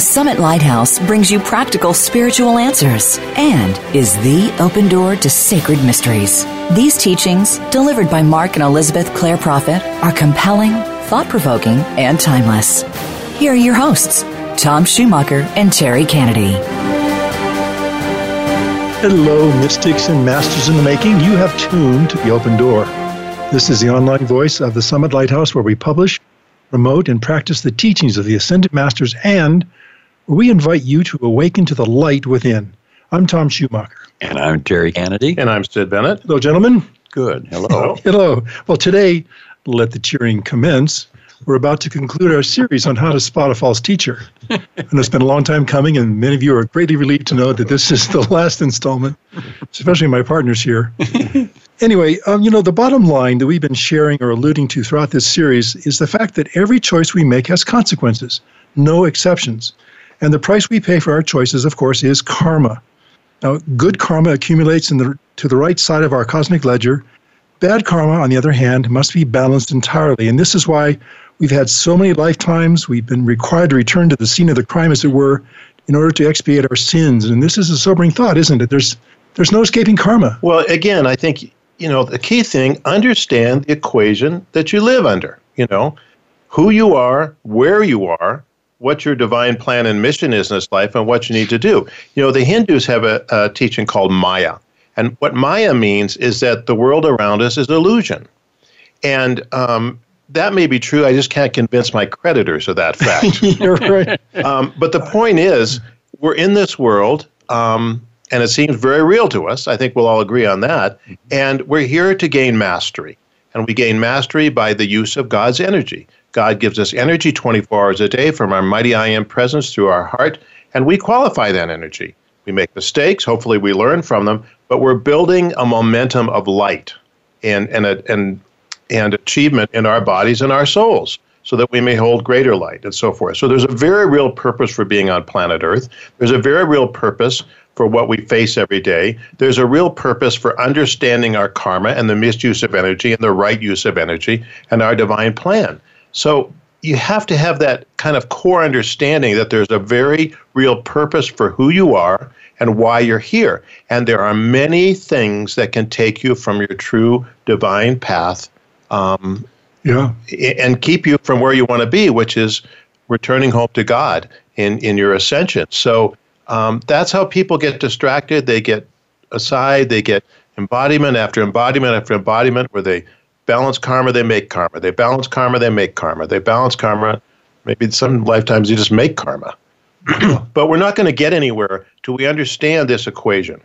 Summit Lighthouse brings you practical spiritual answers and is the open door to sacred mysteries. These teachings, delivered by Mark and Elizabeth Clare Prophet, are compelling, thought provoking, and timeless. Here are your hosts, Tom Schumacher and Terry Kennedy. Hello, mystics and masters in the making. You have tuned to the open door. This is the online voice of the Summit Lighthouse where we publish, promote, and practice the teachings of the Ascended Masters and we invite you to awaken to the light within. I'm Tom Schumacher. And I'm Terry Kennedy. And I'm Sid Bennett. Hello, gentlemen. Good. Hello. Hello. Well, today, let the cheering commence. We're about to conclude our series on how to spot a false teacher. and it's been a long time coming, and many of you are greatly relieved to know that this is the last installment, especially my partners here. anyway, um, you know, the bottom line that we've been sharing or alluding to throughout this series is the fact that every choice we make has consequences, no exceptions. And the price we pay for our choices, of course, is karma. Now, good karma accumulates in the, to the right side of our cosmic ledger. Bad karma, on the other hand, must be balanced entirely. And this is why we've had so many lifetimes. We've been required to return to the scene of the crime, as it were, in order to expiate our sins. And this is a sobering thought, isn't it? There's, there's no escaping karma. Well, again, I think, you know, the key thing understand the equation that you live under. You know, who you are, where you are, what your divine plan and mission is in this life and what you need to do. You know, the Hindus have a, a teaching called Maya. And what Maya means is that the world around us is illusion. And um, that may be true. I just can't convince my creditors of that fact. You're right. um, but the point is, we're in this world, um, and it seems very real to us. I think we'll all agree on that. And we're here to gain mastery. And we gain mastery by the use of God's energy. God gives us energy 24 hours a day from our mighty I am presence through our heart, and we qualify that energy. We make mistakes, hopefully we learn from them, but we're building a momentum of light and, and, a, and, and achievement in our bodies and our souls so that we may hold greater light and so forth. So there's a very real purpose for being on planet Earth. There's a very real purpose for what we face every day. There's a real purpose for understanding our karma and the misuse of energy and the right use of energy and our divine plan. So you have to have that kind of core understanding that there's a very real purpose for who you are and why you're here. And there are many things that can take you from your true divine path um, yeah. and keep you from where you want to be, which is returning home to God in, in your ascension. So um, that's how people get distracted. They get aside, they get embodiment after embodiment after embodiment where they balance karma, they make karma. They balance karma, they make karma. They balance karma. Maybe some lifetimes you just make karma. but we're not going to get anywhere till we understand this equation.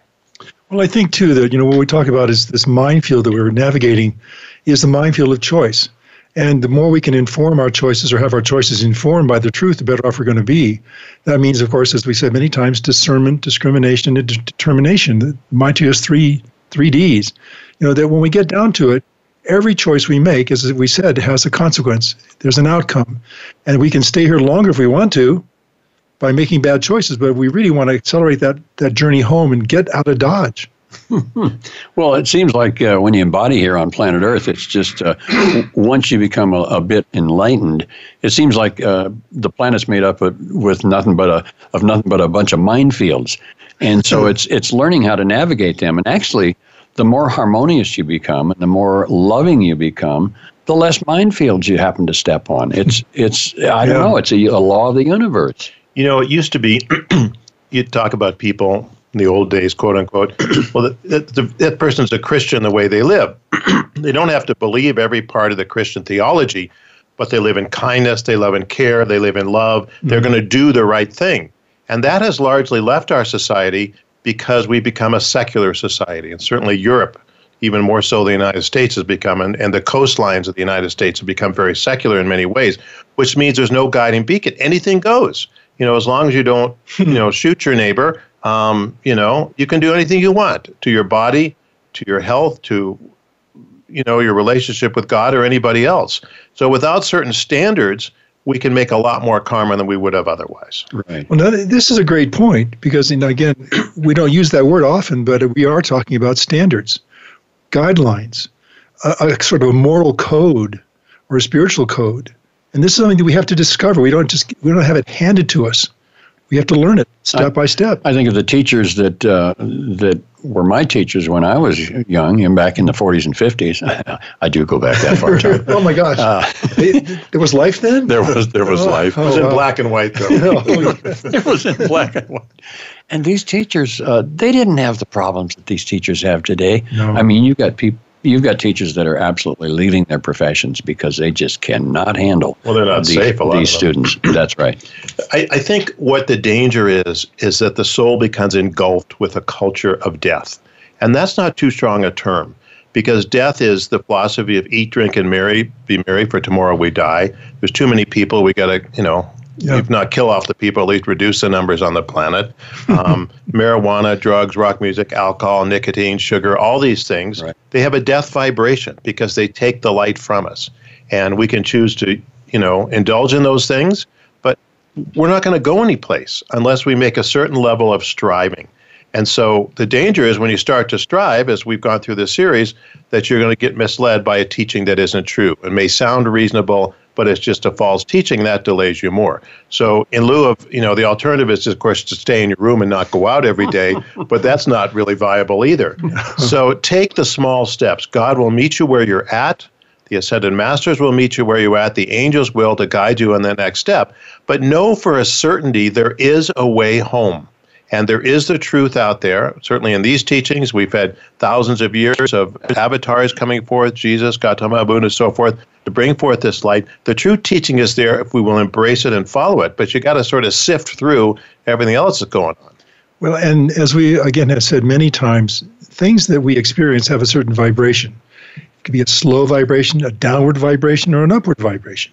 Well, I think too that you know what we talk about is this minefield that we're navigating is the minefield of choice. And the more we can inform our choices or have our choices informed by the truth, the better off we're going to be. That means, of course, as we said many times, discernment, discrimination, and determination. The mind has three three Ds. You know that when we get down to it, every choice we make, as we said, has a consequence. There's an outcome. And we can stay here longer if we want to by making bad choices, but we really want to accelerate that, that journey home and get out of Dodge. well, it seems like uh, when you embody here on planet Earth, it's just uh, once you become a, a, bit enlightened, it seems like uh, the planet's made up of, with nothing but a of nothing but a bunch of minefields, and so it's it's learning how to navigate them. And actually, the more harmonious you become and the more loving you become, the less minefields you happen to step on. It's it's I don't know. It's a, a law of the universe. You know, it used to be you'd talk about people in the old days, quote unquote. well, that, that, that person's a Christian the way they live. they don't have to believe every part of the Christian theology, but they live in kindness, they live in care, they live in love. Mm-hmm. They're going to do the right thing. And that has largely left our society because we become a secular society. And certainly Europe, even more so the United States, has become, and, and the coastlines of the United States have become very secular in many ways, which means there's no guiding beacon. Anything goes. You know, as long as you don't, you know, shoot your neighbor, um, you know, you can do anything you want to your body, to your health, to you know your relationship with God or anybody else. So without certain standards, we can make a lot more karma than we would have otherwise. Right. Well, now, this is a great point because, you know, again, we don't use that word often, but we are talking about standards, guidelines, a, a sort of a moral code or a spiritual code. And this is something that we have to discover. We don't just we don't have it handed to us. We have to learn it step I, by step. I think of the teachers that uh, that were my teachers when I was young and back in the 40s and 50s. I do go back that far. Too. Oh my gosh! Uh, it, there was life then. There was there was oh, life. it was in black and white though. it was in black and white. And these teachers, uh, they didn't have the problems that these teachers have today. No. I mean, you got people you've got teachers that are absolutely leaving their professions because they just cannot handle well they're not these, safe a lot these students. That's right. I, I think what the danger is is that the soul becomes engulfed with a culture of death. And that's not too strong a term because death is the philosophy of eat drink and marry be merry for tomorrow we die. There's too many people we got to you know Yep. If not kill off the people, at least reduce the numbers on the planet. Um, marijuana, drugs, rock music, alcohol, nicotine, sugar, all these things, right. they have a death vibration because they take the light from us. And we can choose to, you know, indulge in those things, but we're not going to go anyplace unless we make a certain level of striving. And so the danger is when you start to strive, as we've gone through this series, that you're going to get misled by a teaching that isn't true. It may sound reasonable, but it's just a false teaching that delays you more. So in lieu of, you know, the alternative is of course to stay in your room and not go out every day, but that's not really viable either. so take the small steps. God will meet you where you're at. The ascended masters will meet you where you're at. The angels will to guide you in the next step. But know for a certainty there is a way home. And there is the truth out there. Certainly in these teachings, we've had thousands of years of avatars coming forth, Jesus, Gautama Buddha, and so forth, to bring forth this light. The true teaching is there if we will embrace it and follow it. But you got to sort of sift through everything else that's going on. Well, and as we again have said many times, things that we experience have a certain vibration. It could be a slow vibration, a downward vibration, or an upward vibration.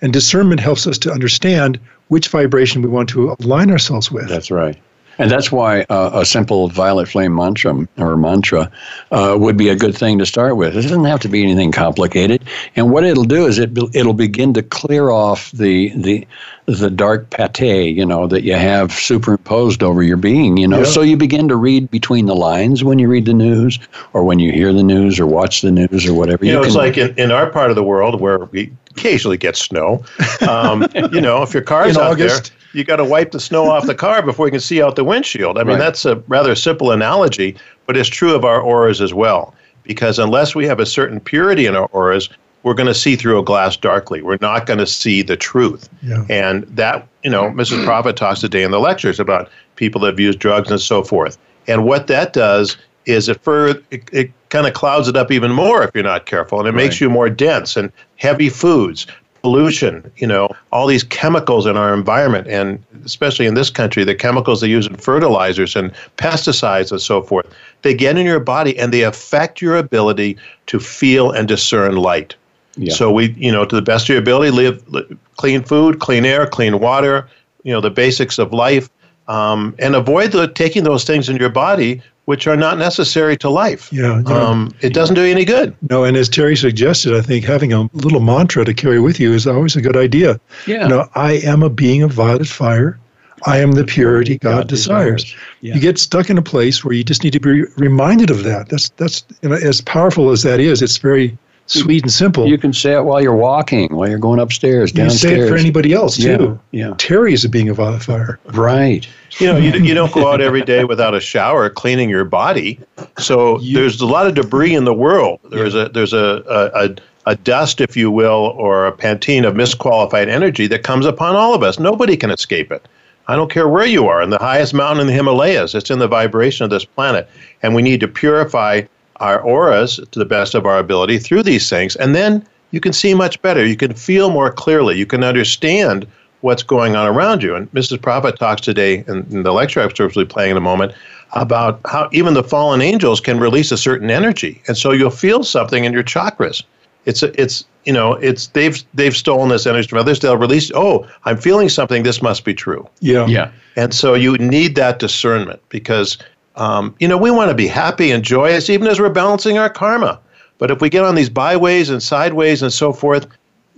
And discernment helps us to understand which vibration we want to align ourselves with. That's right. And that's why uh, a simple violet flame mantra or mantra uh, would be a good thing to start with. It doesn't have to be anything complicated. And what it'll do is it it'll begin to clear off the the the dark pate, you know, that you have superimposed over your being, you know. Yeah. So you begin to read between the lines when you read the news or when you hear the news or watch the news or whatever. You, you know, it's like in, in our part of the world where we occasionally get snow. Um, you know, if your car's in out August. there you got to wipe the snow off the car before you can see out the windshield. I mean, right. that's a rather simple analogy, but it's true of our auras as well. Because unless we have a certain purity in our auras, we're going to see through a glass darkly. We're not going to see the truth. Yeah. And that, you know, Mrs. Prophet talks today in the lectures about people that have used drugs and so forth. And what that does is it further it, it kind of clouds it up even more if you're not careful, and it right. makes you more dense and heavy foods, pollution, you know, all these chemicals in our environment, and especially in this country, the chemicals they use in fertilizers and pesticides and so forth, they get in your body and they affect your ability to feel and discern light. Yeah. So we, you know, to the best of your ability, live, live clean food, clean air, clean water, you know, the basics of life, um, and avoid the, taking those things in your body which are not necessary to life. Yeah, um, it doesn't do you any good. No, and as Terry suggested, I think having a little mantra to carry with you is always a good idea. Yeah. You know, I am a being of violet fire. I am the purity God, God desires. desires. Yeah. You get stuck in a place where you just need to be reminded of that. That's that's you know, as powerful as that is. It's very sweet and simple. You can say it while you're walking, while you're going upstairs, downstairs. You say it for anybody else too. Yeah, yeah. Terry is a being of violet fire. Right. You know, you, you don't go out every day without a shower cleaning your body. So you, there's a lot of debris in the world. There's yeah. a there's a, a, a a dust, if you will, or a pantene of misqualified energy that comes upon all of us. Nobody can escape it. I don't care where you are, in the highest mountain in the Himalayas, it's in the vibration of this planet. And we need to purify our auras to the best of our ability through these things. And then you can see much better. You can feel more clearly. You can understand what's going on around you. And Mrs. Prophet talks today in, in the lecture I'm supposed to be playing in a moment about how even the fallen angels can release a certain energy. And so you'll feel something in your chakras. It's a, it's you know it's they've they've stolen this energy from others. They'll release. Oh, I'm feeling something. This must be true. Yeah, yeah. And so you need that discernment because um, you know, we want to be happy and joyous even as we're balancing our karma. But if we get on these byways and sideways and so forth,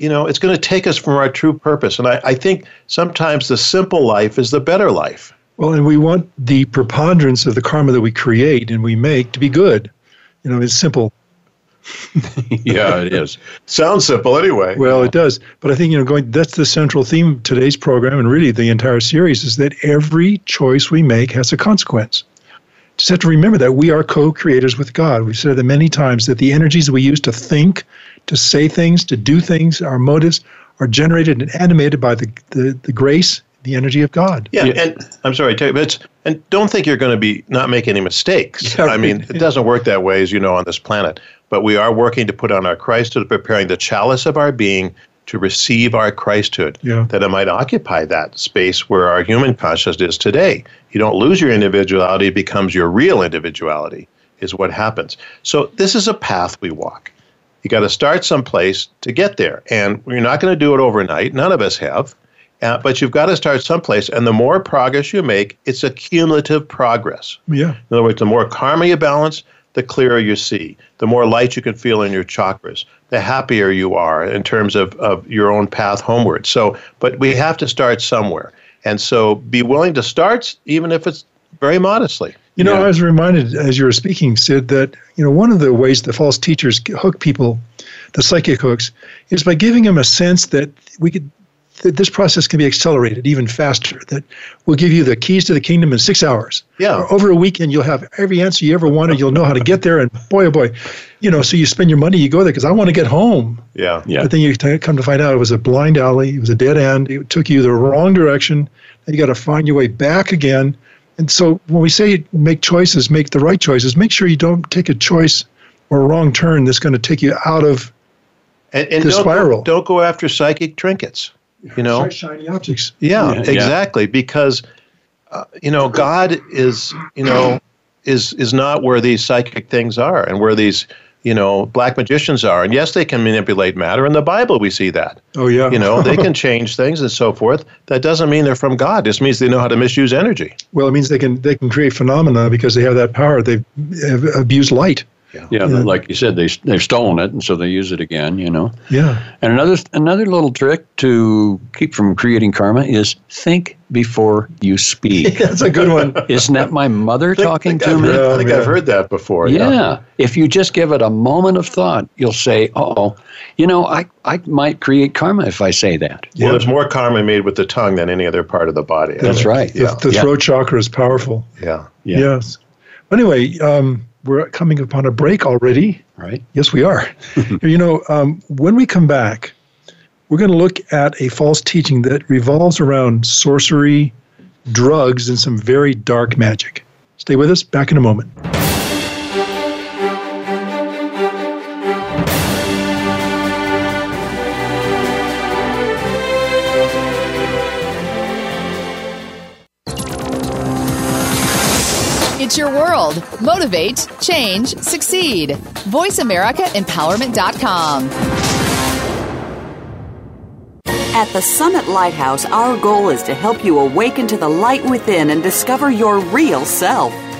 you know, it's going to take us from our true purpose. And I, I think sometimes the simple life is the better life. Well, and we want the preponderance of the karma that we create and we make to be good. You know, it's simple yeah, it is. Sounds simple anyway. Well, it does. But I think, you know, going that's the central theme of today's program and really the entire series is that every choice we make has a consequence. Just have to remember that we are co-creators with God. We've said that many times that the energies we use to think, to say things, to do things, our motives are generated and animated by the, the, the grace, the energy of God. Yeah, and I'm sorry, but it's, and don't think you're going to be not make any mistakes. Yeah, I mean, it doesn't work that way, as you know, on this planet. But we are working to put on our Christhood, preparing the chalice of our being to receive our Christhood, Yeah. that it might occupy that space where our human consciousness is today. You don't lose your individuality, it becomes your real individuality, is what happens. So this is a path we walk. You got to start someplace to get there. And you're not going to do it overnight. None of us have. Uh, but you've got to start someplace. And the more progress you make, it's a cumulative progress. Yeah. In other words, the more karma you balance, the clearer you see, the more light you can feel in your chakras, the happier you are in terms of, of your own path homeward. So, but we have to start somewhere. And so be willing to start, even if it's very modestly. You know, Yeah. I was reminded as you were speaking, Sid, that you know one of the ways the false teachers hook people, the psychic hooks, is by giving them a sense that we could that this process can be accelerated even faster. That we'll give you the keys to the kingdom in six hours. Yeah. Or over a weekend, you'll have every answer you ever wanted. You'll know how to get there, and boy, oh boy, you know. So you spend your money, you go there because I want to get home. Yeah. Yeah. But then you t- come to find out it was a blind alley. It was a dead end. It took you the wrong direction. Then you got to find your way back again. And so when we say make choices, make the right choices, make sure you don't take a choice or a wrong turn that's going to take you out of And, and The don't, spiral. Go, don't go after psychic trinkets. You know? shiny objects. Yeah, Yeah, yeah. exactly. Because uh, you know, God is you know is is not where these psychic things are, and where these you know black magicians are. And yes, they can manipulate matter. In the Bible, we see that. Oh yeah. You know, they can change things and so forth. That doesn't mean they're from God. It just means they know how to misuse energy. well, it means they can they can create phenomena because they have that power. They've have abused light. Yeah, Yeah. like you said, they they've stolen it, and so they use it again. You know. Yeah. And another another little trick to keep from creating karma is think before you speak. That's a good one. Isn't that my mother talking think to I've me? heard- I think Yeah. I've heard that before. Yeah. If you just give it a moment of thought, you'll say, "Oh, you know, I I might create karma if I say that." Well, there's more karma made with the tongue than any other part of the body. That's right. The, the Yeah. throat chakra is powerful. Yeah. Yeah. Yes. Anyway, um, we're coming upon a break already. Right. Yes, we are. you know, um, when we come back, we're going to look at a false teaching that revolves around sorcery, drugs, and some very dark magic. Stay with us. Back in a moment. World. Motivate, change, succeed. VoiceAmericaEmpowerment.com. At the Summit Lighthouse, our goal is to help you awaken to the light within and discover your real self.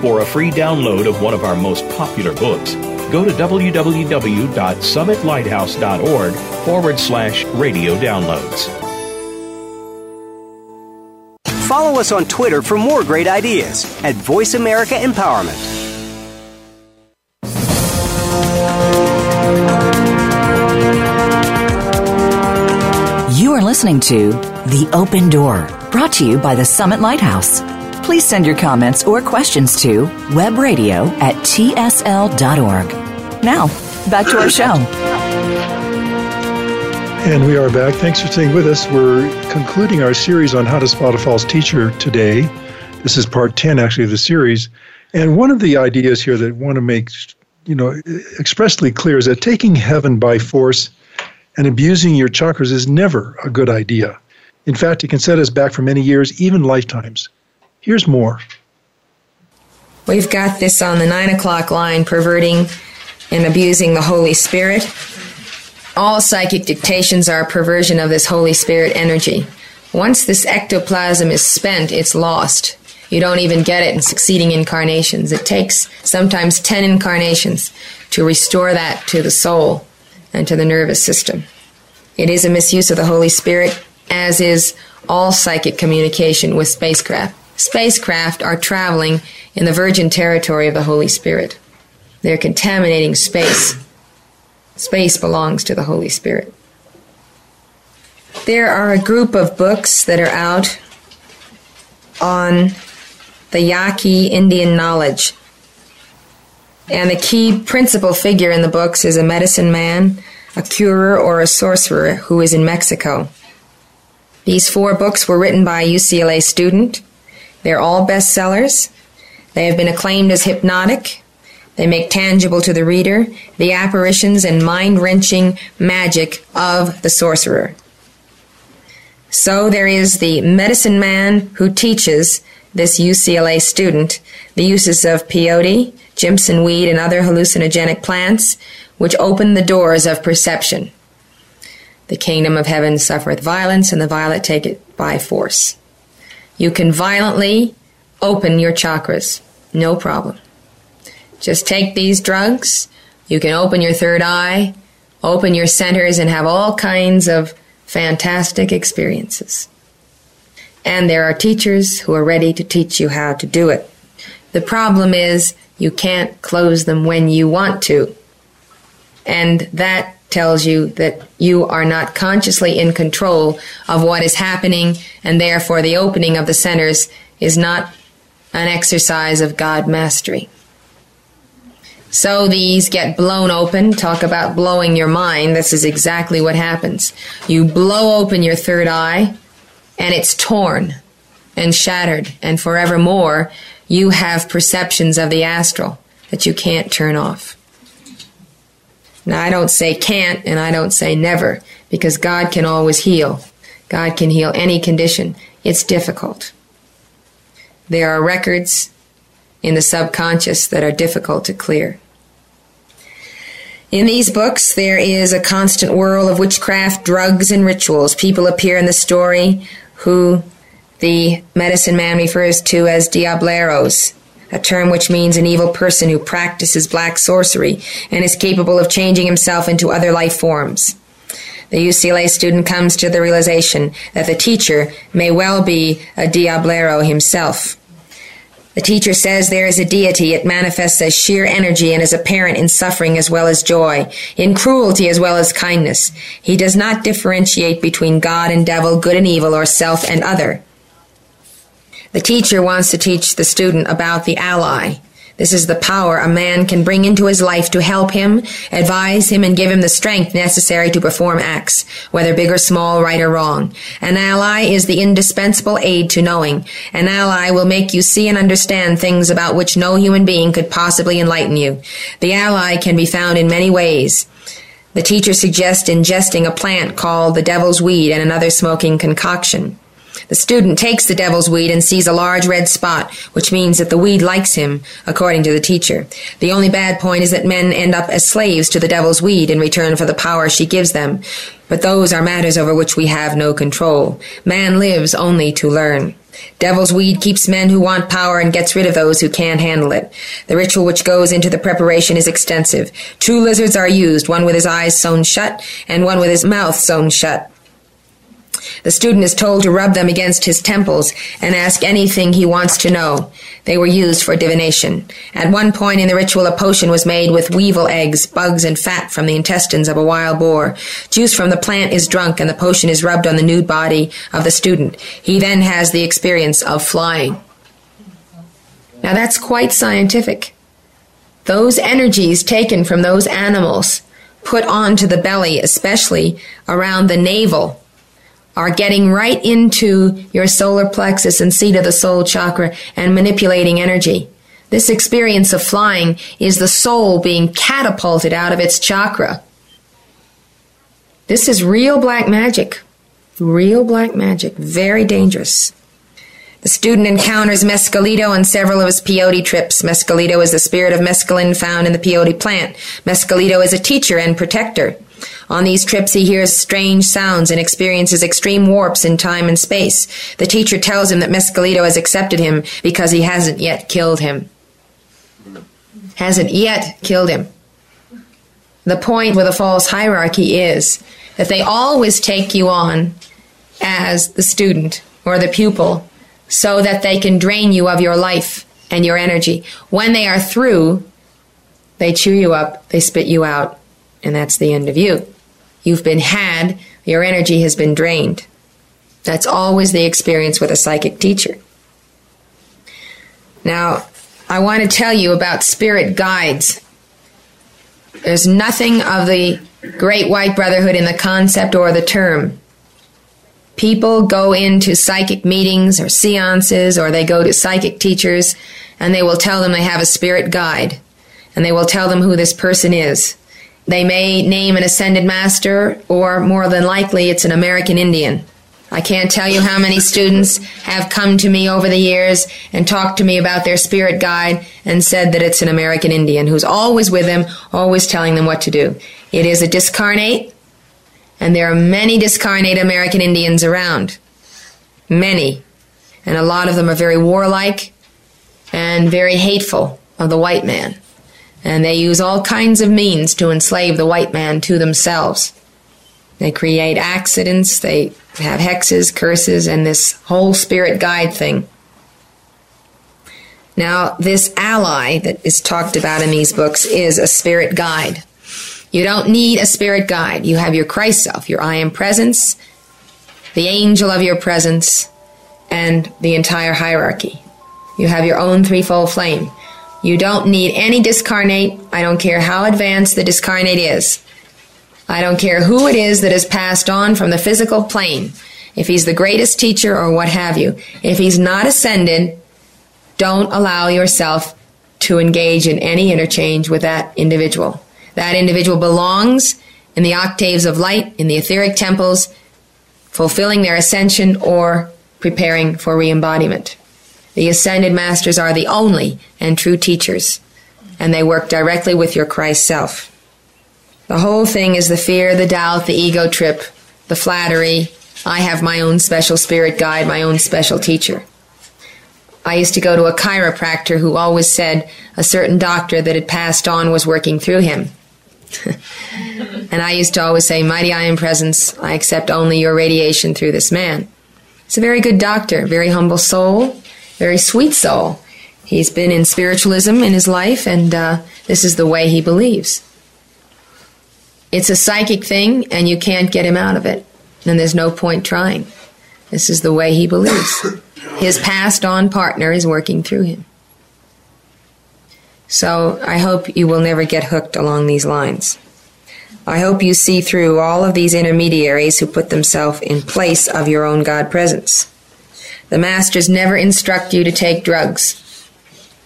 For a free download of one of our most popular books, go to www.summitlighthouse.org forward slash radio downloads. Follow us on Twitter for more great ideas at Voice America Empowerment. You are listening to The Open Door, brought to you by the Summit Lighthouse. Please send your comments or questions to webradio at tsl.org. Now, back to our show. And we are back. Thanks for staying with us. We're concluding our series on how to spot a false teacher today. This is part 10, actually, of the series. And one of the ideas here that I want to make, you know, expressly clear is that taking heaven by force and abusing your chakras is never a good idea. In fact, it can set us back for many years, even lifetimes. Here's more. We've got this on the nine o'clock line perverting and abusing the Holy Spirit. All psychic dictations are a perversion of this Holy Spirit energy. Once this ectoplasm is spent, it's lost. You don't even get it in succeeding incarnations. It takes sometimes 10 incarnations to restore that to the soul and to the nervous system. It is a misuse of the Holy Spirit, as is all psychic communication with spacecraft. Spacecraft are traveling in the virgin territory of the Holy Spirit. They're contaminating space. Space belongs to the Holy Spirit. There are a group of books that are out on the Yaqui Indian knowledge. And the key principal figure in the books is a medicine man, a curer, or a sorcerer who is in Mexico. These four books were written by a UCLA student. They're all bestsellers. They have been acclaimed as hypnotic. They make tangible to the reader the apparitions and mind wrenching magic of the sorcerer. So there is the medicine man who teaches this UCLA student the uses of peyote, Jimson weed, and other hallucinogenic plants, which open the doors of perception. The kingdom of heaven suffereth violence, and the violent take it by force. You can violently open your chakras, no problem. Just take these drugs. You can open your third eye, open your centers, and have all kinds of fantastic experiences. And there are teachers who are ready to teach you how to do it. The problem is you can't close them when you want to. And that tells you that you are not consciously in control of what is happening, and therefore the opening of the centers is not an exercise of God mastery. So these get blown open. Talk about blowing your mind. This is exactly what happens. You blow open your third eye, and it's torn and shattered, and forevermore you have perceptions of the astral that you can't turn off. Now, I don't say can't and I don't say never because God can always heal. God can heal any condition. It's difficult. There are records in the subconscious that are difficult to clear. In these books, there is a constant whirl of witchcraft, drugs, and rituals. People appear in the story who the medicine man refers to as diableros, a term which means an evil person who practices black sorcery and is capable of changing himself into other life forms. The UCLA student comes to the realization that the teacher may well be a diablero himself. The teacher says there is a deity. It manifests as sheer energy and is apparent in suffering as well as joy, in cruelty as well as kindness. He does not differentiate between God and devil, good and evil, or self and other. The teacher wants to teach the student about the ally. This is the power a man can bring into his life to help him, advise him, and give him the strength necessary to perform acts, whether big or small, right or wrong. An ally is the indispensable aid to knowing. An ally will make you see and understand things about which no human being could possibly enlighten you. The ally can be found in many ways. The teacher suggests ingesting a plant called the devil's weed and another smoking concoction. The student takes the devil's weed and sees a large red spot, which means that the weed likes him, according to the teacher. The only bad point is that men end up as slaves to the devil's weed in return for the power she gives them. But those are matters over which we have no control. Man lives only to learn. Devil's weed keeps men who want power and gets rid of those who can't handle it. The ritual which goes into the preparation is extensive. Two lizards are used, one with his eyes sewn shut and one with his mouth sewn shut. The student is told to rub them against his temples and ask anything he wants to know. They were used for divination. At one point in the ritual, a potion was made with weevil eggs, bugs, and fat from the intestines of a wild boar. Juice from the plant is drunk and the potion is rubbed on the nude body of the student. He then has the experience of flying. Now that's quite scientific. Those energies taken from those animals put onto the belly, especially around the navel, are getting right into your solar plexus and seat of the soul chakra and manipulating energy. This experience of flying is the soul being catapulted out of its chakra. This is real black magic. Real black magic. Very dangerous. The student encounters Mescalito on several of his peyote trips. Mescalito is the spirit of mescaline found in the peyote plant. Mescalito is a teacher and protector. On these trips, he hears strange sounds and experiences extreme warps in time and space. The teacher tells him that Mescalito has accepted him because he hasn't yet killed him. Hasn't yet killed him. The point with a false hierarchy is that they always take you on as the student or the pupil so that they can drain you of your life and your energy. When they are through, they chew you up, they spit you out, and that's the end of you. You've been had, your energy has been drained. That's always the experience with a psychic teacher. Now, I want to tell you about spirit guides. There's nothing of the Great White Brotherhood in the concept or the term. People go into psychic meetings or seances or they go to psychic teachers and they will tell them they have a spirit guide and they will tell them who this person is. They may name an ascended master or more than likely it's an American Indian. I can't tell you how many students have come to me over the years and talked to me about their spirit guide and said that it's an American Indian who's always with them, always telling them what to do. It is a discarnate and there are many discarnate American Indians around. Many. And a lot of them are very warlike and very hateful of the white man. And they use all kinds of means to enslave the white man to themselves. They create accidents, they have hexes, curses, and this whole spirit guide thing. Now, this ally that is talked about in these books is a spirit guide. You don't need a spirit guide. You have your Christ self, your I am presence, the angel of your presence, and the entire hierarchy. You have your own threefold flame. You don't need any discarnate. I don't care how advanced the discarnate is. I don't care who it is that has passed on from the physical plane. If he's the greatest teacher or what have you. If he's not ascended, don't allow yourself to engage in any interchange with that individual. That individual belongs in the octaves of light, in the etheric temples, fulfilling their ascension or preparing for re embodiment. The ascended masters are the only and true teachers, and they work directly with your Christ self. The whole thing is the fear, the doubt, the ego trip, the flattery. I have my own special spirit guide, my own special teacher. I used to go to a chiropractor who always said a certain doctor that had passed on was working through him. and I used to always say, Mighty I am presence, I accept only your radiation through this man. He's a very good doctor, very humble soul, very sweet soul. He's been in spiritualism in his life, and uh, this is the way he believes. It's a psychic thing, and you can't get him out of it. And there's no point trying. This is the way he believes. His passed on partner is working through him. So I hope you will never get hooked along these lines. I hope you see through all of these intermediaries who put themselves in place of your own God presence. The masters never instruct you to take drugs.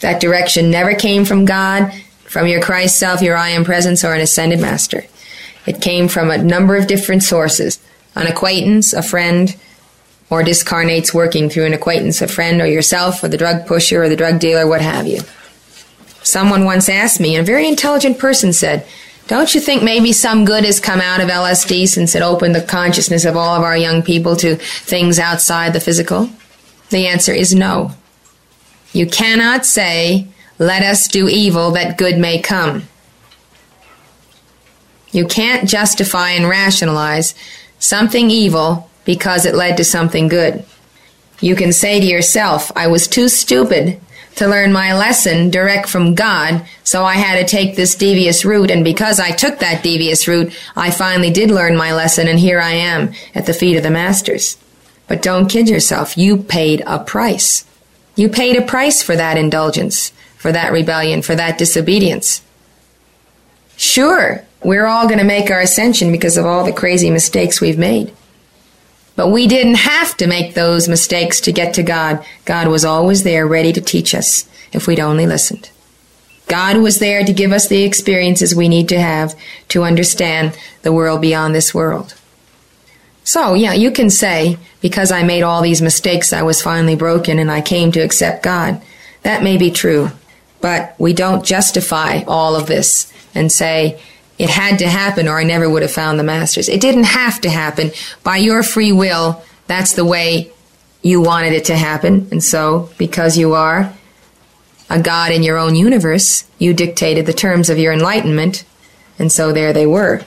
That direction never came from God, from your Christ self, your I am presence, or an ascended master. It came from a number of different sources an acquaintance, a friend, or discarnates working through an acquaintance, a friend, or yourself, or the drug pusher, or the drug dealer, what have you. Someone once asked me, and a very intelligent person said, Don't you think maybe some good has come out of LSD since it opened the consciousness of all of our young people to things outside the physical? The answer is no. You cannot say, Let us do evil that good may come. You can't justify and rationalize something evil because it led to something good. You can say to yourself, I was too stupid to learn my lesson direct from God, so I had to take this devious route, and because I took that devious route, I finally did learn my lesson, and here I am at the feet of the masters. But don't kid yourself, you paid a price. You paid a price for that indulgence, for that rebellion, for that disobedience. Sure, we're all going to make our ascension because of all the crazy mistakes we've made. But we didn't have to make those mistakes to get to God. God was always there ready to teach us if we'd only listened. God was there to give us the experiences we need to have to understand the world beyond this world. So, yeah, you can say, because I made all these mistakes, I was finally broken and I came to accept God. That may be true, but we don't justify all of this and say, it had to happen or I never would have found the masters. It didn't have to happen. By your free will, that's the way you wanted it to happen. And so, because you are a God in your own universe, you dictated the terms of your enlightenment. And so there they were.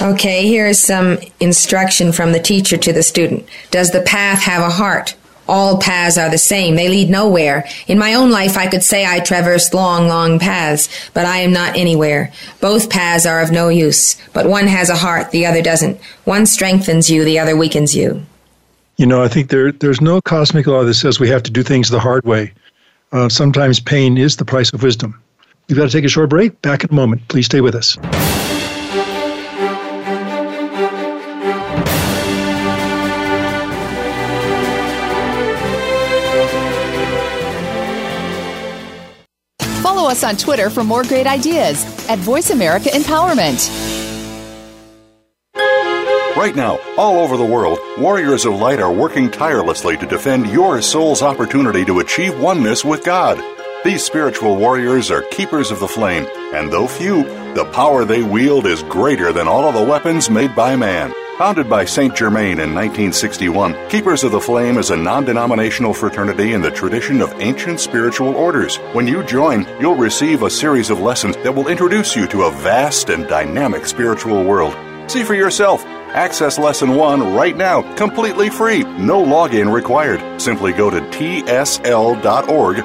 Okay, here is some instruction from the teacher to the student. Does the path have a heart? all paths are the same. They lead nowhere. In my own life, I could say I traversed long, long paths, but I am not anywhere. Both paths are of no use, but one has a heart, the other doesn't. One strengthens you, the other weakens you. You know, I think there there's no cosmic law that says we have to do things the hard way. Uh, sometimes pain is the price of wisdom. We've got to take a short break. Back in a moment. Please stay with us. Us on Twitter for more great ideas at Voice America Empowerment. Right now, all over the world, warriors of light are working tirelessly to defend your soul's opportunity to achieve oneness with God. These spiritual warriors are keepers of the flame, and though few, the power they wield is greater than all of the weapons made by man. Founded by St. Germain in 1961, Keepers of the Flame is a non denominational fraternity in the tradition of ancient spiritual orders. When you join, you'll receive a series of lessons that will introduce you to a vast and dynamic spiritual world. See for yourself. Access Lesson 1 right now, completely free, no login required. Simply go to tsl.org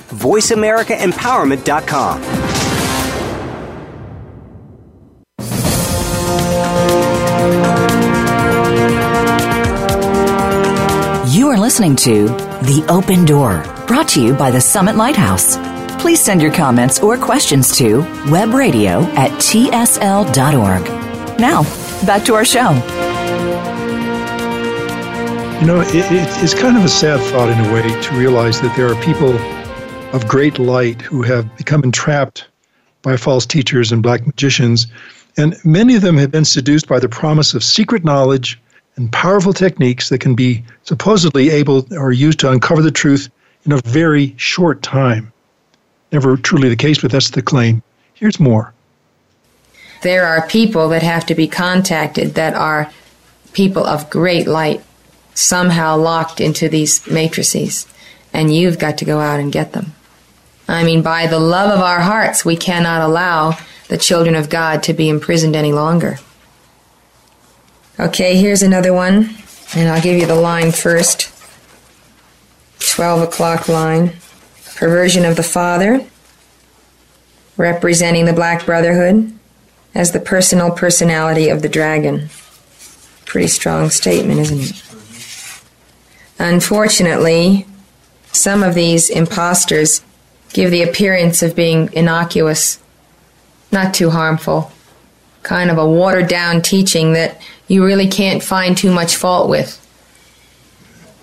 VoiceAmericaEmpowerment.com. You are listening to The Open Door, brought to you by the Summit Lighthouse. Please send your comments or questions to webradio at tsl.org. Now, back to our show. You know, it, it, it's kind of a sad thought in a way to realize that there are people of great light who have become entrapped by false teachers and black magicians. And many of them have been seduced by the promise of secret knowledge and powerful techniques that can be supposedly able or used to uncover the truth in a very short time. Never truly the case, but that's the claim. Here's more. There are people that have to be contacted that are people of great light, somehow locked into these matrices, and you've got to go out and get them. I mean, by the love of our hearts, we cannot allow the children of God to be imprisoned any longer. Okay, here's another one, and I'll give you the line first. 12 o'clock line. Perversion of the Father, representing the Black Brotherhood as the personal personality of the dragon. Pretty strong statement, isn't it? Unfortunately, some of these impostors give the appearance of being innocuous, not too harmful, kind of a watered down teaching that you really can't find too much fault with.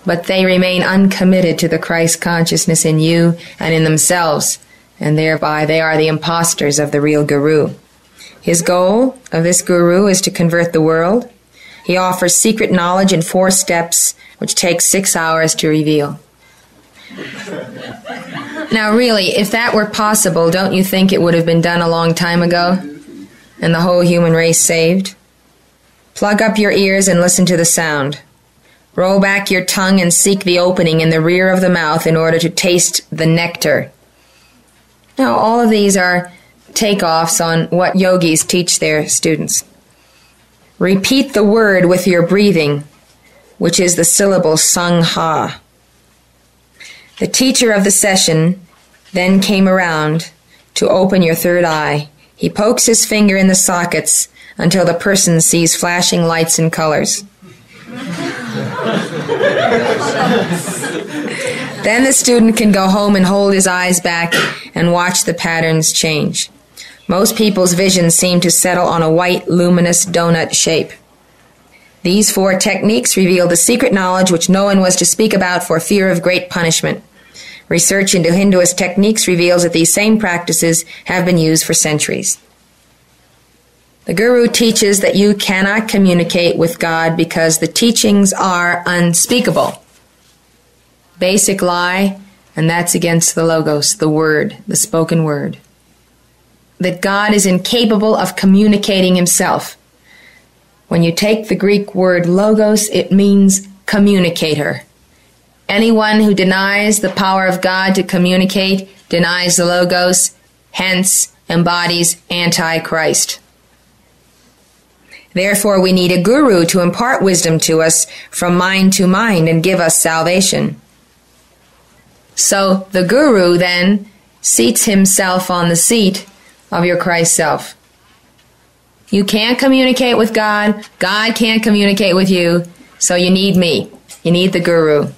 But they remain uncommitted to the Christ consciousness in you and in themselves, and thereby they are the impostors of the real guru. His goal of this guru is to convert the world. He offers secret knowledge in four steps, which takes six hours to reveal. Now, really, if that were possible, don't you think it would have been done a long time ago? And the whole human race saved? Plug up your ears and listen to the sound. Roll back your tongue and seek the opening in the rear of the mouth in order to taste the nectar. Now, all of these are takeoffs on what yogis teach their students. Repeat the word with your breathing, which is the syllable sung ha. The teacher of the session then came around to open your third eye. He pokes his finger in the sockets until the person sees flashing lights and colors. then the student can go home and hold his eyes back and watch the patterns change. Most people's visions seem to settle on a white, luminous donut shape. These four techniques reveal the secret knowledge which no one was to speak about for fear of great punishment. Research into Hinduist techniques reveals that these same practices have been used for centuries. The Guru teaches that you cannot communicate with God because the teachings are unspeakable. Basic lie, and that's against the Logos, the Word, the spoken Word. That God is incapable of communicating Himself. When you take the Greek word Logos, it means communicator. Anyone who denies the power of God to communicate denies the Logos, hence embodies Antichrist. Therefore, we need a guru to impart wisdom to us from mind to mind and give us salvation. So the guru then seats himself on the seat of your Christ self. You can't communicate with God, God can't communicate with you, so you need me. You need the guru.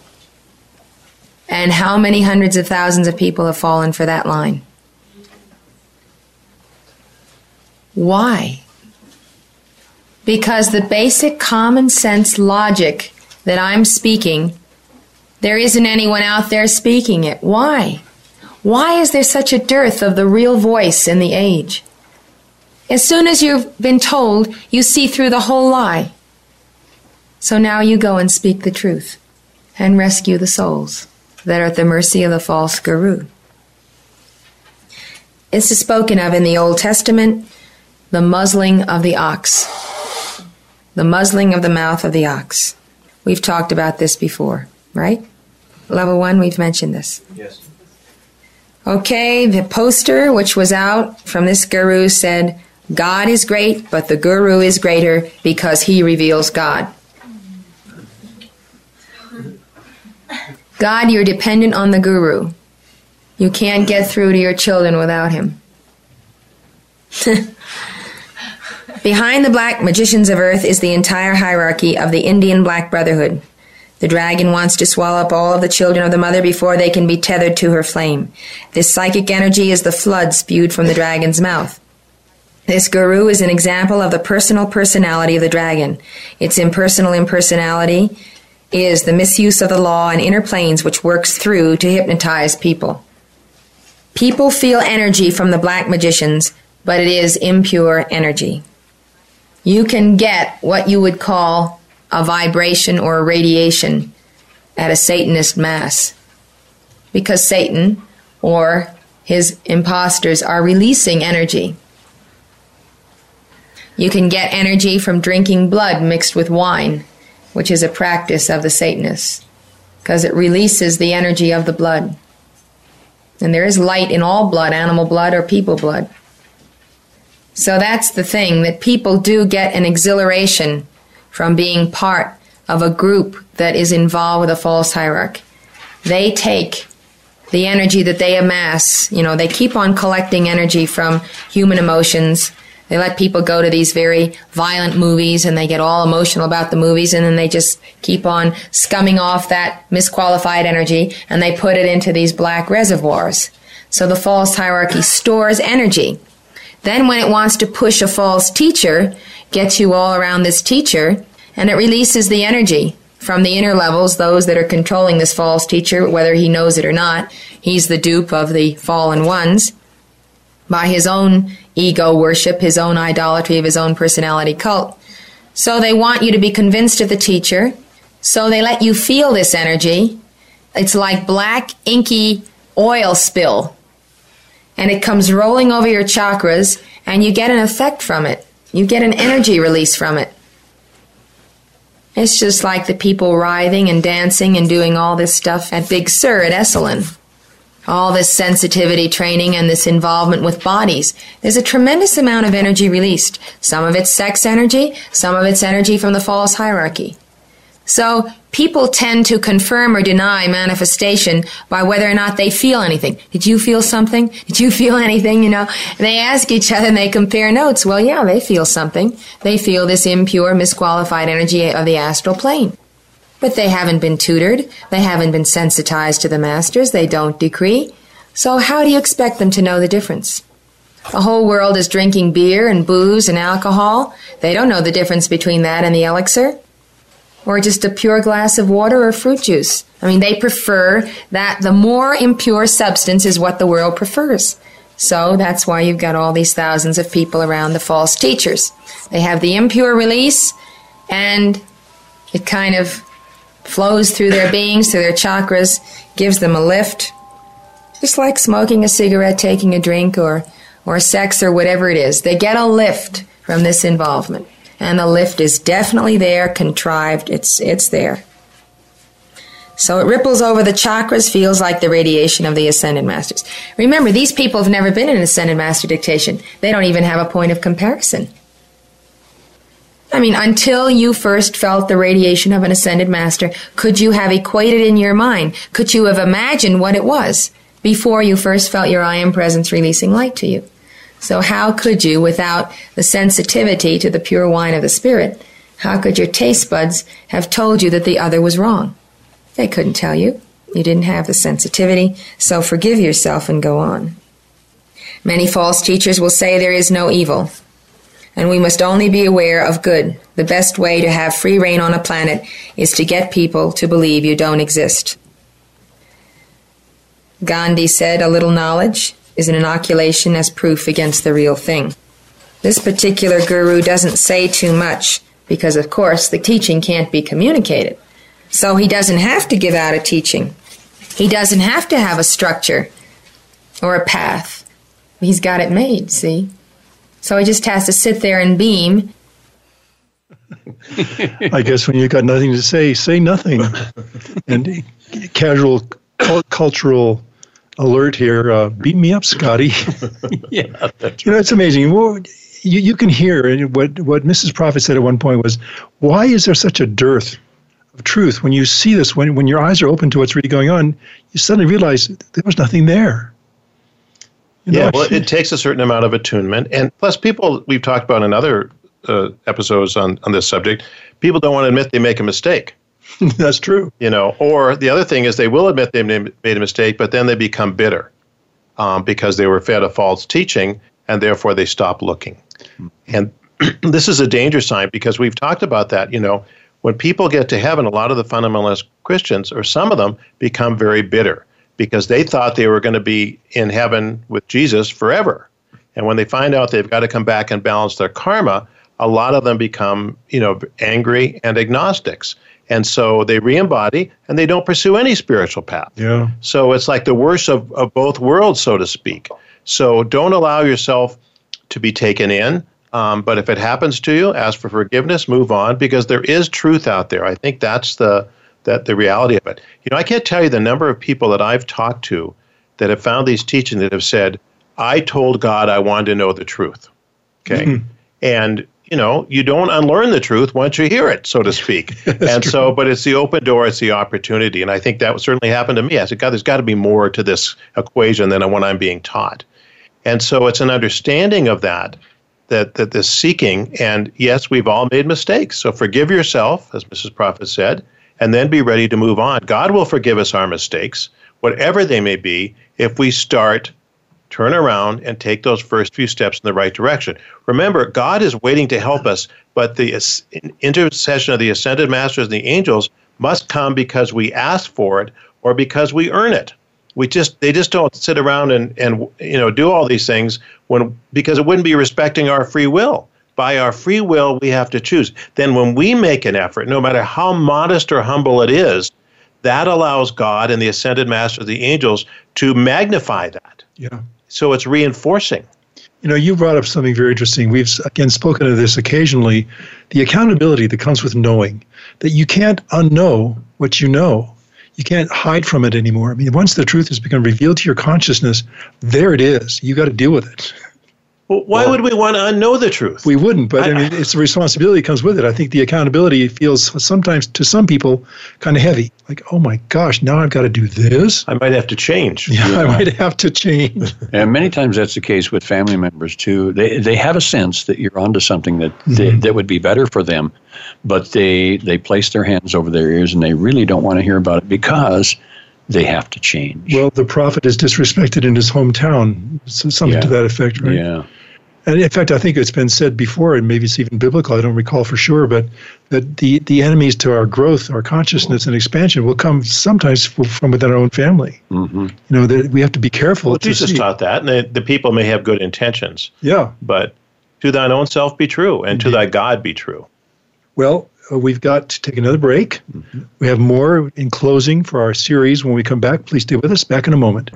And how many hundreds of thousands of people have fallen for that line? Why? Because the basic common sense logic that I'm speaking, there isn't anyone out there speaking it. Why? Why is there such a dearth of the real voice in the age? As soon as you've been told, you see through the whole lie. So now you go and speak the truth and rescue the souls that are at the mercy of the false guru. This is spoken of in the Old Testament, the muzzling of the ox. The muzzling of the mouth of the ox. We've talked about this before, right? Level one, we've mentioned this. Yes. Okay, the poster which was out from this guru said, God is great, but the guru is greater because he reveals God. God, you're dependent on the guru. You can't get through to your children without him. Behind the black magicians of earth is the entire hierarchy of the Indian Black Brotherhood. The dragon wants to swallow up all of the children of the mother before they can be tethered to her flame. This psychic energy is the flood spewed from the dragon's mouth. This guru is an example of the personal personality of the dragon. Its impersonal impersonality is the misuse of the law and inner planes which works through to hypnotize people. People feel energy from the black magicians, but it is impure energy. You can get what you would call a vibration or a radiation at a Satanist mass because Satan or his imposters are releasing energy. You can get energy from drinking blood mixed with wine, which is a practice of the Satanists, because it releases the energy of the blood. And there is light in all blood, animal blood or people blood. So that's the thing that people do get an exhilaration from being part of a group that is involved with a false hierarchy. They take the energy that they amass, you know, they keep on collecting energy from human emotions. They let people go to these very violent movies and they get all emotional about the movies and then they just keep on scumming off that misqualified energy and they put it into these black reservoirs. So the false hierarchy stores energy. Then when it wants to push a false teacher, gets you all around this teacher, and it releases the energy from the inner levels, those that are controlling this false teacher, whether he knows it or not. He's the dupe of the fallen ones by his own ego worship, his own idolatry of his own personality cult. So they want you to be convinced of the teacher. So they let you feel this energy. It's like black, inky oil spill. And it comes rolling over your chakras, and you get an effect from it. You get an energy release from it. It's just like the people writhing and dancing and doing all this stuff at Big Sur at Esalen. All this sensitivity training and this involvement with bodies. There's a tremendous amount of energy released. Some of it's sex energy, some of it's energy from the false hierarchy. So people tend to confirm or deny manifestation by whether or not they feel anything. Did you feel something? Did you feel anything? You know, they ask each other and they compare notes. Well, yeah, they feel something. They feel this impure, misqualified energy of the astral plane. But they haven't been tutored. They haven't been sensitized to the masters. They don't decree. So how do you expect them to know the difference? The whole world is drinking beer and booze and alcohol. They don't know the difference between that and the elixir or just a pure glass of water or fruit juice. I mean, they prefer that the more impure substance is what the world prefers. So that's why you've got all these thousands of people around the false teachers. They have the impure release and it kind of flows through their beings, through their chakras, gives them a lift. Just like smoking a cigarette, taking a drink, or, or sex, or whatever it is. They get a lift from this involvement and the lift is definitely there, contrived. It's it's there. So it ripples over the chakras, feels like the radiation of the ascended masters. Remember, these people have never been in an ascended master dictation. They don't even have a point of comparison. I mean, until you first felt the radiation of an ascended master, could you have equated in your mind? Could you have imagined what it was before you first felt your I am presence releasing light to you? So how could you, without the sensitivity to the pure wine of the Spirit, how could your taste buds have told you that the other was wrong? They couldn't tell you. You didn't have the sensitivity, so forgive yourself and go on. Many false teachers will say there is no evil, and we must only be aware of good. The best way to have free rein on a planet is to get people to believe you don't exist. Gandhi said, A little knowledge is an inoculation as proof against the real thing. This particular guru doesn't say too much because, of course, the teaching can't be communicated. So he doesn't have to give out a teaching. He doesn't have to have a structure or a path. He's got it made, see? So he just has to sit there and beam. I guess when you've got nothing to say, say nothing. And casual cultural alert here. Uh, beat me up, Scotty. yeah, you know it's amazing. Well, you you can hear what what Mrs. Prophet said at one point was, why is there such a dearth of truth when you see this? When when your eyes are open to what's really going on, you suddenly realize there was nothing there. You know, yeah, well, it takes a certain amount of attunement, and plus, people we've talked about in other uh, episodes on on this subject. People don't want to admit they make a mistake. That's true. You know, or the other thing is they will admit they made a mistake, but then they become bitter um, because they were fed a false teaching, and therefore they stop looking. And this is a danger sign because we've talked about that. You know, when people get to heaven, a lot of the fundamentalist Christians, or some of them, become very bitter because they thought they were going to be in heaven with Jesus forever. And when they find out they've got to come back and balance their karma, a lot of them become, you know, angry and agnostics. And so they re-embody and they don't pursue any spiritual path. Yeah. So it's like the worst of, of both worlds, so to speak. So don't allow yourself to be taken in. Um, but if it happens to you, ask for forgiveness, move on, because there is truth out there. I think that's the that the reality of it. You know, I can't tell you the number of people that I've talked to that have found these teachings that have said, "I told God I wanted to know the truth." Okay, mm-hmm. and you know, you don't unlearn the truth once you hear it, so to speak. and true. so, but it's the open door, it's the opportunity, and I think that certainly happened to me. I said, God, there's got to be more to this equation than what I'm being taught. And so, it's an understanding of that that that this seeking and yes we've all made mistakes so forgive yourself as mrs prophet said and then be ready to move on. God will forgive us our mistakes whatever they may be if we start turn around and take those first few steps in the right direction. Remember god is waiting to help us but the intercession of the ascended masters and the angels must come because we ask for it or because we earn it. We just they just don't sit around and and you know do all these things when because it wouldn't be respecting our free will by our free will we have to choose then when we make an effort no matter how modest or humble it is that allows god and the ascended master of the angels to magnify that yeah so it's reinforcing you know you brought up something very interesting we've again spoken of this occasionally the accountability that comes with knowing that you can't unknow what you know you can't hide from it anymore. I mean, once the truth has become revealed to your consciousness, there it is. You got to deal with it. Well, why well, would we want to unknow the truth? We wouldn't, but I, I mean, it's the responsibility that comes with it. I think the accountability feels sometimes to some people kind of heavy. Like, oh my gosh, now I've got to do this. I might have to change. Yeah, yeah. I might have to change. and many times that's the case with family members too. They they have a sense that you're onto something that mm-hmm. they, that would be better for them, but they they place their hands over their ears and they really don't want to hear about it because they have to change. Well, the prophet is disrespected in his hometown. So something yeah. to that effect, right? Yeah. And in fact, I think it's been said before, and maybe it's even biblical, I don't recall for sure, but that the, the enemies to our growth, our consciousness and expansion will come sometimes from within our own family. Mm-hmm. You know, that we have to be careful. Well, Jesus see. taught that, and the, the, people may have good intentions. Yeah. But to thine own self be true, and Indeed. to thy God be true. Well, uh, we've got to take another break. Mm-hmm. We have more in closing for our series. When we come back, please stay with us. Back in a moment.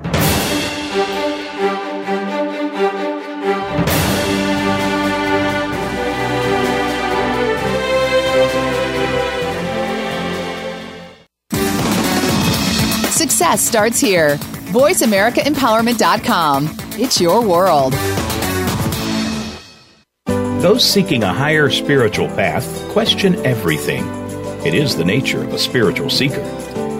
Success starts here. VoiceAmericaEmpowerment.com. It's your world. Those seeking a higher spiritual path question everything. It is the nature of a spiritual seeker.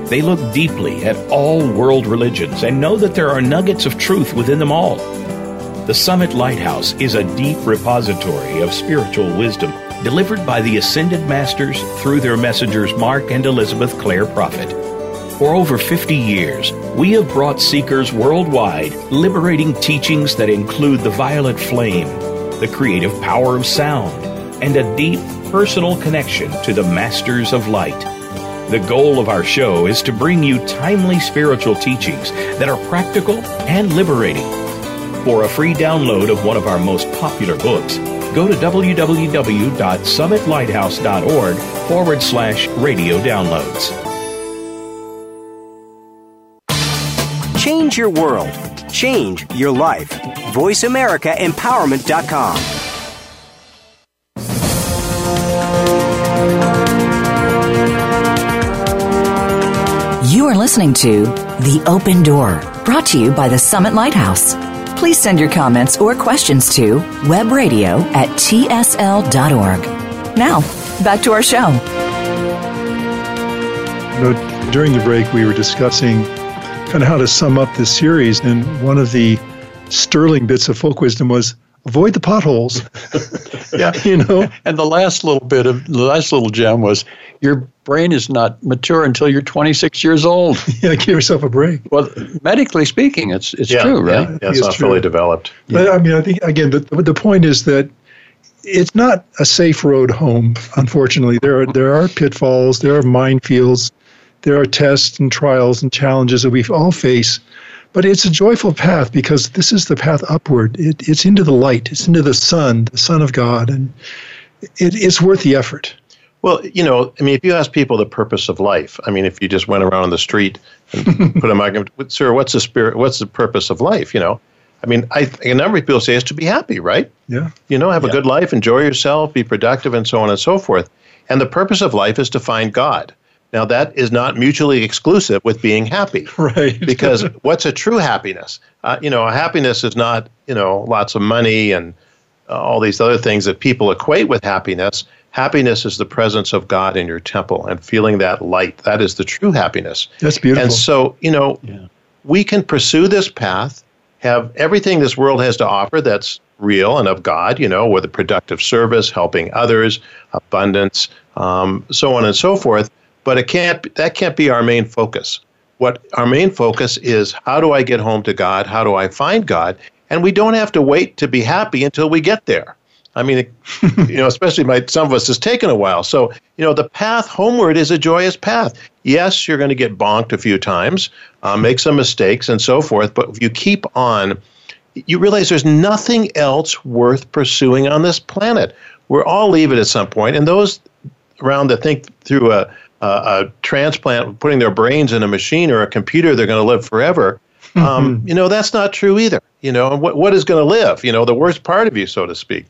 They look deeply at all world religions and know that there are nuggets of truth within them all. The Summit Lighthouse is a deep repository of spiritual wisdom delivered by the Ascended Masters through their messengers Mark and Elizabeth Clare Prophet. For over 50 years, we have brought seekers worldwide liberating teachings that include the violet flame, the creative power of sound, and a deep personal connection to the masters of light. The goal of our show is to bring you timely spiritual teachings that are practical and liberating. For a free download of one of our most popular books, go to www.summitlighthouse.org forward slash radio downloads. Change your world. Change your life. VoiceAmericaEmpowerment.com. You are listening to The Open Door, brought to you by the Summit Lighthouse. Please send your comments or questions to webradio at tsl.org. Now, back to our show. During the break, we were discussing kind of how to sum up this series. And one of the sterling bits of folk wisdom was avoid the potholes. yeah, you know. And the last little bit of the last little gem was your brain is not mature until you're 26 years old. yeah, give yourself a break. Well, medically speaking, it's it's yeah, true, right? Yeah, yeah it's, it's not true. fully developed. But I mean, I think again, the the point is that it's not a safe road home. Unfortunately, there are there are pitfalls, there are minefields, there are tests and trials and challenges that we all face. But it's a joyful path because this is the path upward. It, it's into the light. It's into the sun, the Son of God, and it, it's worth the effort. Well, you know, I mean, if you ask people the purpose of life, I mean, if you just went around on the street and put a mic, sir, what's the spirit? What's the purpose of life? You know, I mean, I a number of people say is to be happy, right? Yeah. You know, have Yeah. a good life, enjoy yourself, be productive, and so on and so forth. And the purpose of life is to find God. Now, that is not mutually exclusive with being happy. Right. because what's a true happiness? Uh, you know, a happiness is not, you know, lots of money and uh, all these other things that people equate with happiness. Happiness is the presence of God in your temple and feeling that light. That is the true happiness. That's beautiful. And so, you know, we can pursue this path, have everything this world has to offer that's real and of God, you know, with a productive service, helping others, abundance, um, so on and so forth. But it can't. That can't be our main focus. What our main focus is: how do I get home to God? How do I find God? And we don't have to wait to be happy until we get there. I mean, it, you know, especially my some of us has taken a while. So, you know, the path homeward is a joyous path. Yes, you're going to get bonked a few times, uh, make some mistakes, and so forth. But if you keep on, you realize there's nothing else worth pursuing on this planet. We're all leaving at some point, and those around that think through a, a, a transplant, putting their brains in a machine or a computer, they're going to live forever. Um, you know, that's not true either. You know, what what is going to live? You know, the worst part of you, so to speak.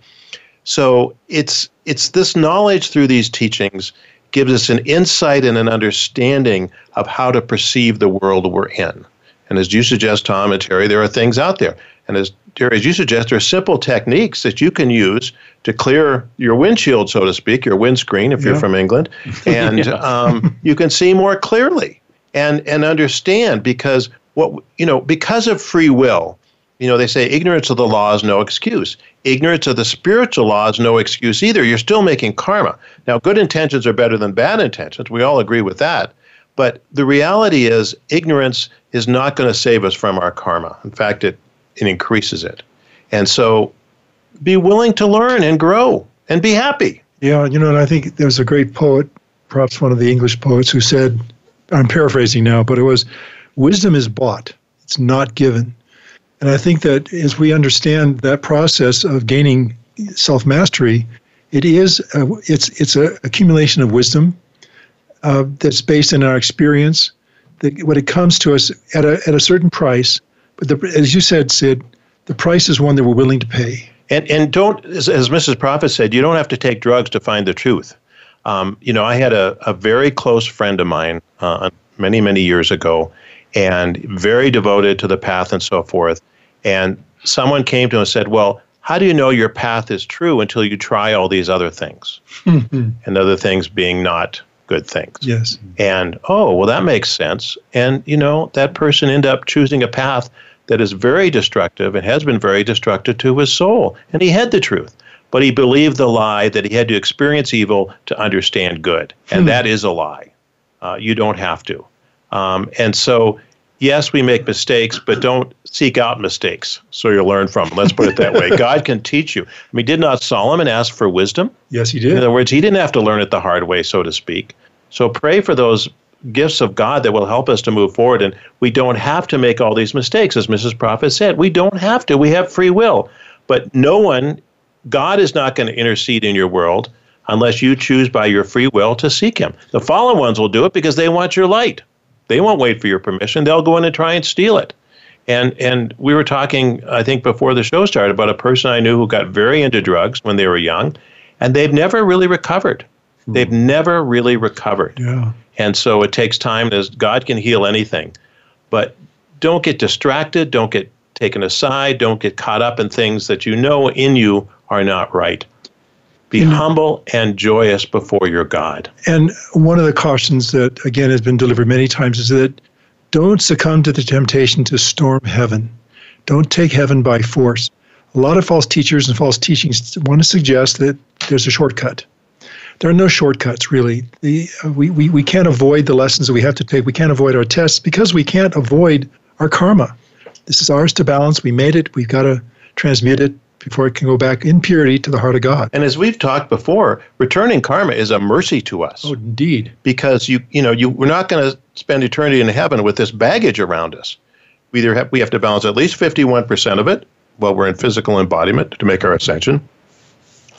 So it's it's this knowledge through these teachings gives us an insight and an understanding of how to perceive the world we're in. And as you suggest, Tom and Terry, there are things out there. And as Terry, as you suggest, there are simple techniques that you can use to clear your windshield, so to speak, your windscreen, if you're from England, and um, you can see more clearly and and understand because what you know because of free will you know, they say ignorance of the law is no excuse. Ignorance of the spiritual law is no excuse either. You're still making karma. Now, good intentions are better than bad intentions. We all agree with that. But the reality is, ignorance is not going to save us from our karma. In fact, it, it increases it. And so be willing to learn and grow and be happy. Yeah, you know, and I think there's a great poet, perhaps one of the English poets, who said, I'm paraphrasing now, but it was, wisdom is bought, it's not given. And I think that as we understand that process of gaining self mastery, it is a, it's it's an accumulation of wisdom uh, that's based in our experience. That when it comes to us at a at a certain price, but the, as you said, Sid, the price is one that we're willing to pay. And and don't as, as Mrs. Prophet said, you don't have to take drugs to find the truth. Um, you know, I had a, a very close friend of mine uh, many many years ago, and very devoted to the path and so forth. And someone came to him and said, "Well, how do you know your path is true until you try all these other things?" and other things being not good things. Yes. And oh, well, that makes sense. And you know, that person ended up choosing a path that is very destructive and has been very destructive to his soul. And he had the truth, but he believed the lie that he had to experience evil to understand good, and that is a lie. Uh, you don't have to. Um, and so, yes, we make mistakes, but don't seek out mistakes so you'll learn from them. Let's put it that way. God can teach you. I mean, did not Solomon ask for wisdom? Yes, he did. In other words, he didn't have to learn it the hard way, so to speak. So pray for those gifts of God that will help us to move forward. And we don't have to make all these mistakes, as Mrs. Prophet said. We don't have to. We have free will. But no one, God is not going to intercede in your world unless you choose by your free will to seek Him. The fallen ones will do it because they want your light. They won't wait for your permission. They'll go in and try and steal it. And and we were talking, I think, before the show started about a person I knew who got very into drugs when they were young, and they've never really recovered. Hmm. They've never really recovered. Yeah. And so it takes time as God can heal anything. But don't get distracted, don't get taken aside, don't get caught up in things that you know in you are not right. Be humble and joyous before your God. And one of the cautions that, again, has been delivered many times is that don't succumb to the temptation to storm heaven. Don't take heaven by force. A lot of false teachers and false teachings want to suggest that there's a shortcut. There are no shortcuts, really. The, uh, we, we, we can't avoid the lessons that we have to take. We can't avoid our tests because we can't avoid our karma. This is ours to balance. We made it. We've got to transmute it before it can go back in purity to the heart of God. And as we've talked before, returning karma is a mercy to us. Oh, indeed. Because you you know you we're not going to spend eternity in heaven with this baggage around us. We either have we have to balance at least fifty one percent of it while we're in physical embodiment to make our ascension,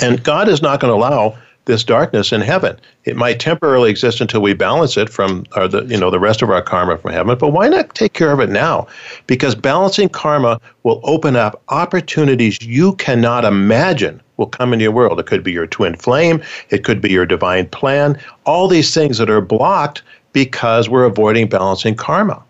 and God is not going to allow this darkness in heaven. It might temporarily exist until we balance it from or the you know the rest of our karma from heaven, but why not take care of it now? Because balancing karma will open up opportunities you cannot imagine will come into your world. It could be your twin flame, it could be your divine plan, all these things that are blocked because we're avoiding balancing karma.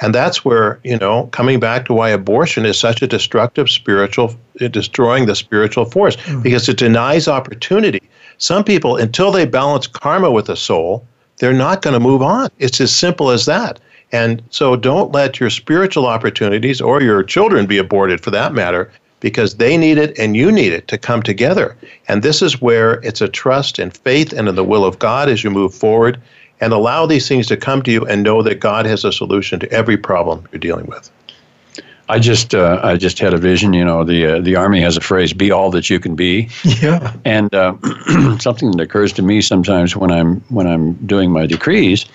And that's where, you know, coming back to why abortion is such a destructive spiritual, destroying the spiritual force, mm. because it denies opportunity. Some people, until they balance karma with the soul, they're not going to move on. It's as simple as that. And so don't let your spiritual opportunities or your children be aborted for that matter because they need it and you need it to come together. And this is where it's a trust and faith and in the will of God as you move forward and allow these things to come to you and know that God has a solution to every problem you're dealing with. I just uh, I just had a vision. You know, the uh, the army has a phrase: "Be all that you can be." Yeah. And uh, something that occurs to me sometimes when I'm when I'm doing my decrees,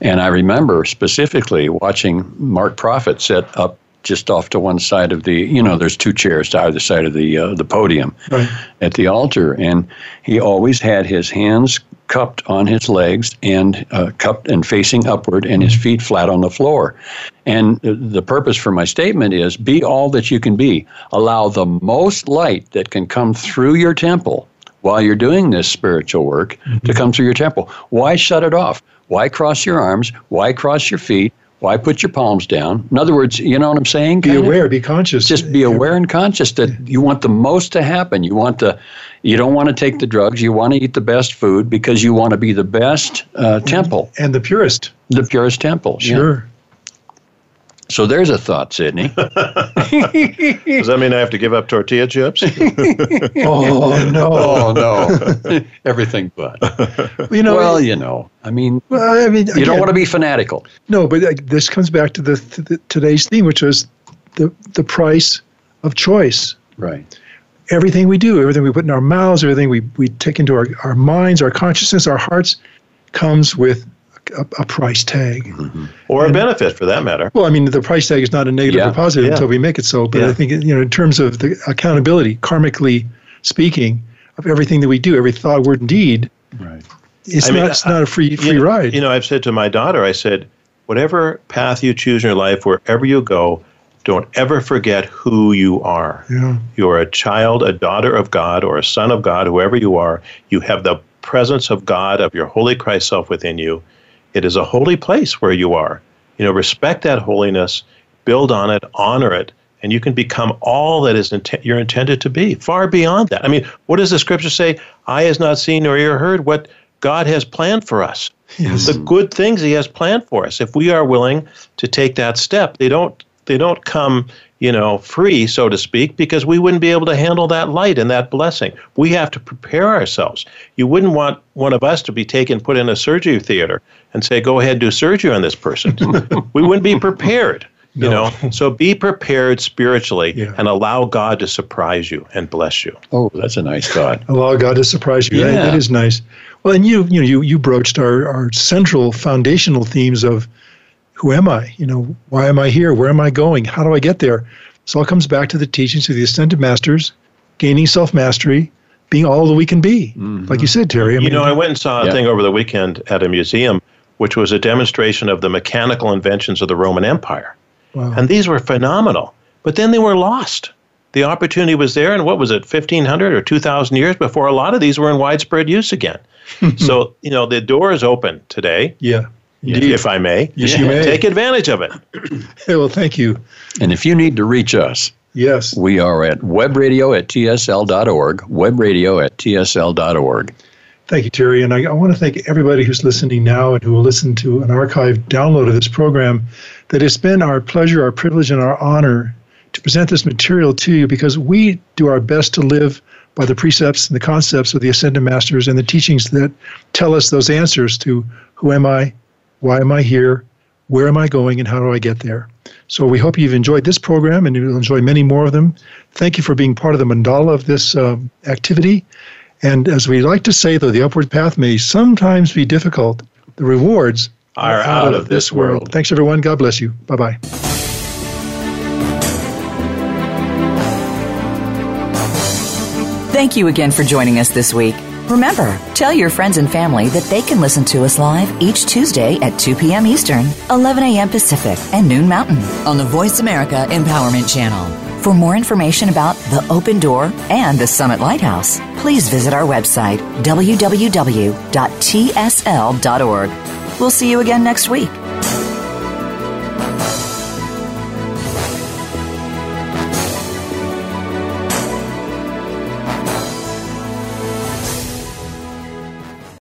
and I remember specifically watching Mark Prophet set up just off to one side of the you know there's two chairs to either side of the uh, the podium right. at the altar and he always had his hands cupped on his legs and uh, cupped and facing upward and his feet flat on the floor and the purpose for my statement is be all that you can be allow the most light that can come through your temple while you're doing this spiritual work mm-hmm. to come through your temple why shut it off why cross your arms why cross your feet why put your palms down? In other words, you know what I'm saying? Be aware, of? be conscious. Just be aware and conscious that you want the most to happen. You want to, you don't want to take the drugs. You want to eat the best food because you want to be the best uh, temple and the purest. The purest temple. Sure. Yeah. So there's a thought, Sydney. Does that mean I have to give up tortilla chips? oh no! Oh no! Everything but. You know, well, you know, I mean, well, I mean, you again, don't want to be fanatical. No, but uh, this comes back to the, to the today's theme, which was the the price of choice. Right. Everything we do, everything we put in our mouths, everything we, we take into our, our minds, our consciousness, our hearts, comes with a, a price tag. Mm-hmm. Or and, a benefit for that matter. Well, I mean, the price tag is not a negative yeah. or positive yeah. until we make it so. But yeah. I think, you know, in terms of the accountability, karmically speaking, of everything that we do, every thought, word, and deed, right. it's, I not, mean, it's not a free, free you know, ride. You know, I've said to my daughter, I said, whatever path you choose in your life, wherever you go, don't ever forget who you are. Yeah. You're a child, a daughter of God, or a son of God, whoever you are. You have the presence of God, of your holy Christ self within you. It is a holy place where you are. You know, respect that holiness, build on it, honor it, and you can become all that is int- you're intended to be, far beyond that. I mean, what does the scripture say? Eye has not seen nor ear heard what God has planned for us. Yes. The good things He has planned for us. If we are willing to take that step, they don't they don't come you know, free, so to speak, because we wouldn't be able to handle that light and that blessing. We have to prepare ourselves. You wouldn't want one of us to be taken, put in a surgery theater, and say, "Go ahead, do surgery on this person." we wouldn't be prepared. You no. know, so be prepared spiritually yeah. and allow God to surprise you and bless you. Oh, that's a nice thought. allow God to surprise you. Yeah. That, that is nice. Well, and you, you know, you you broached our our central foundational themes of who am I? You know, why am I here? Where am I going? How do I get there? So it all comes back to the teachings of the ascended masters, gaining self mastery, being all that we can be. Mm-hmm. Like you said, Terry. I mean, you know, I went and saw a yeah. thing over the weekend at a museum, which was a demonstration of the mechanical inventions of the Roman Empire. Wow. And these were phenomenal. But then they were lost. The opportunity was there, and what was it, 1,500 or 2,000 years before a lot of these were in widespread use again. so, you know, the door is open today. Yeah. Indeed. if I may. Yes, you may. Take advantage of it. hey, well, thank you. And if you need to reach us, yes, we are at webradio at tsl.org, webradio at tsl.org. Thank you, Terry. And I, I want to thank everybody who's listening now and who will listen to an archived download of this program. That it's been our pleasure, our privilege, and our honor to present this material to you because we do our best to live by the precepts and the concepts of the Ascended Masters and the teachings that tell us those answers to who am I, why am I here? Where am I going and how do I get there? So we hope you've enjoyed this program and you'll enjoy many more of them. Thank you for being part of the mandala of this uh, activity. And as we like to say, though the upward path may sometimes be difficult, the rewards are out, out of this world. world. Thanks, everyone. God bless you. Bye bye. Thank you again for joining us this week. Remember, tell your friends and family that they can listen to us live each Tuesday at 2 p.m. Eastern, 11 a.m. Pacific, and noon Mountain on the Voice America Empowerment Channel. For more information about the Open Door and the Summit Lighthouse, please visit our website, www.tsl.org. We'll see you again next week.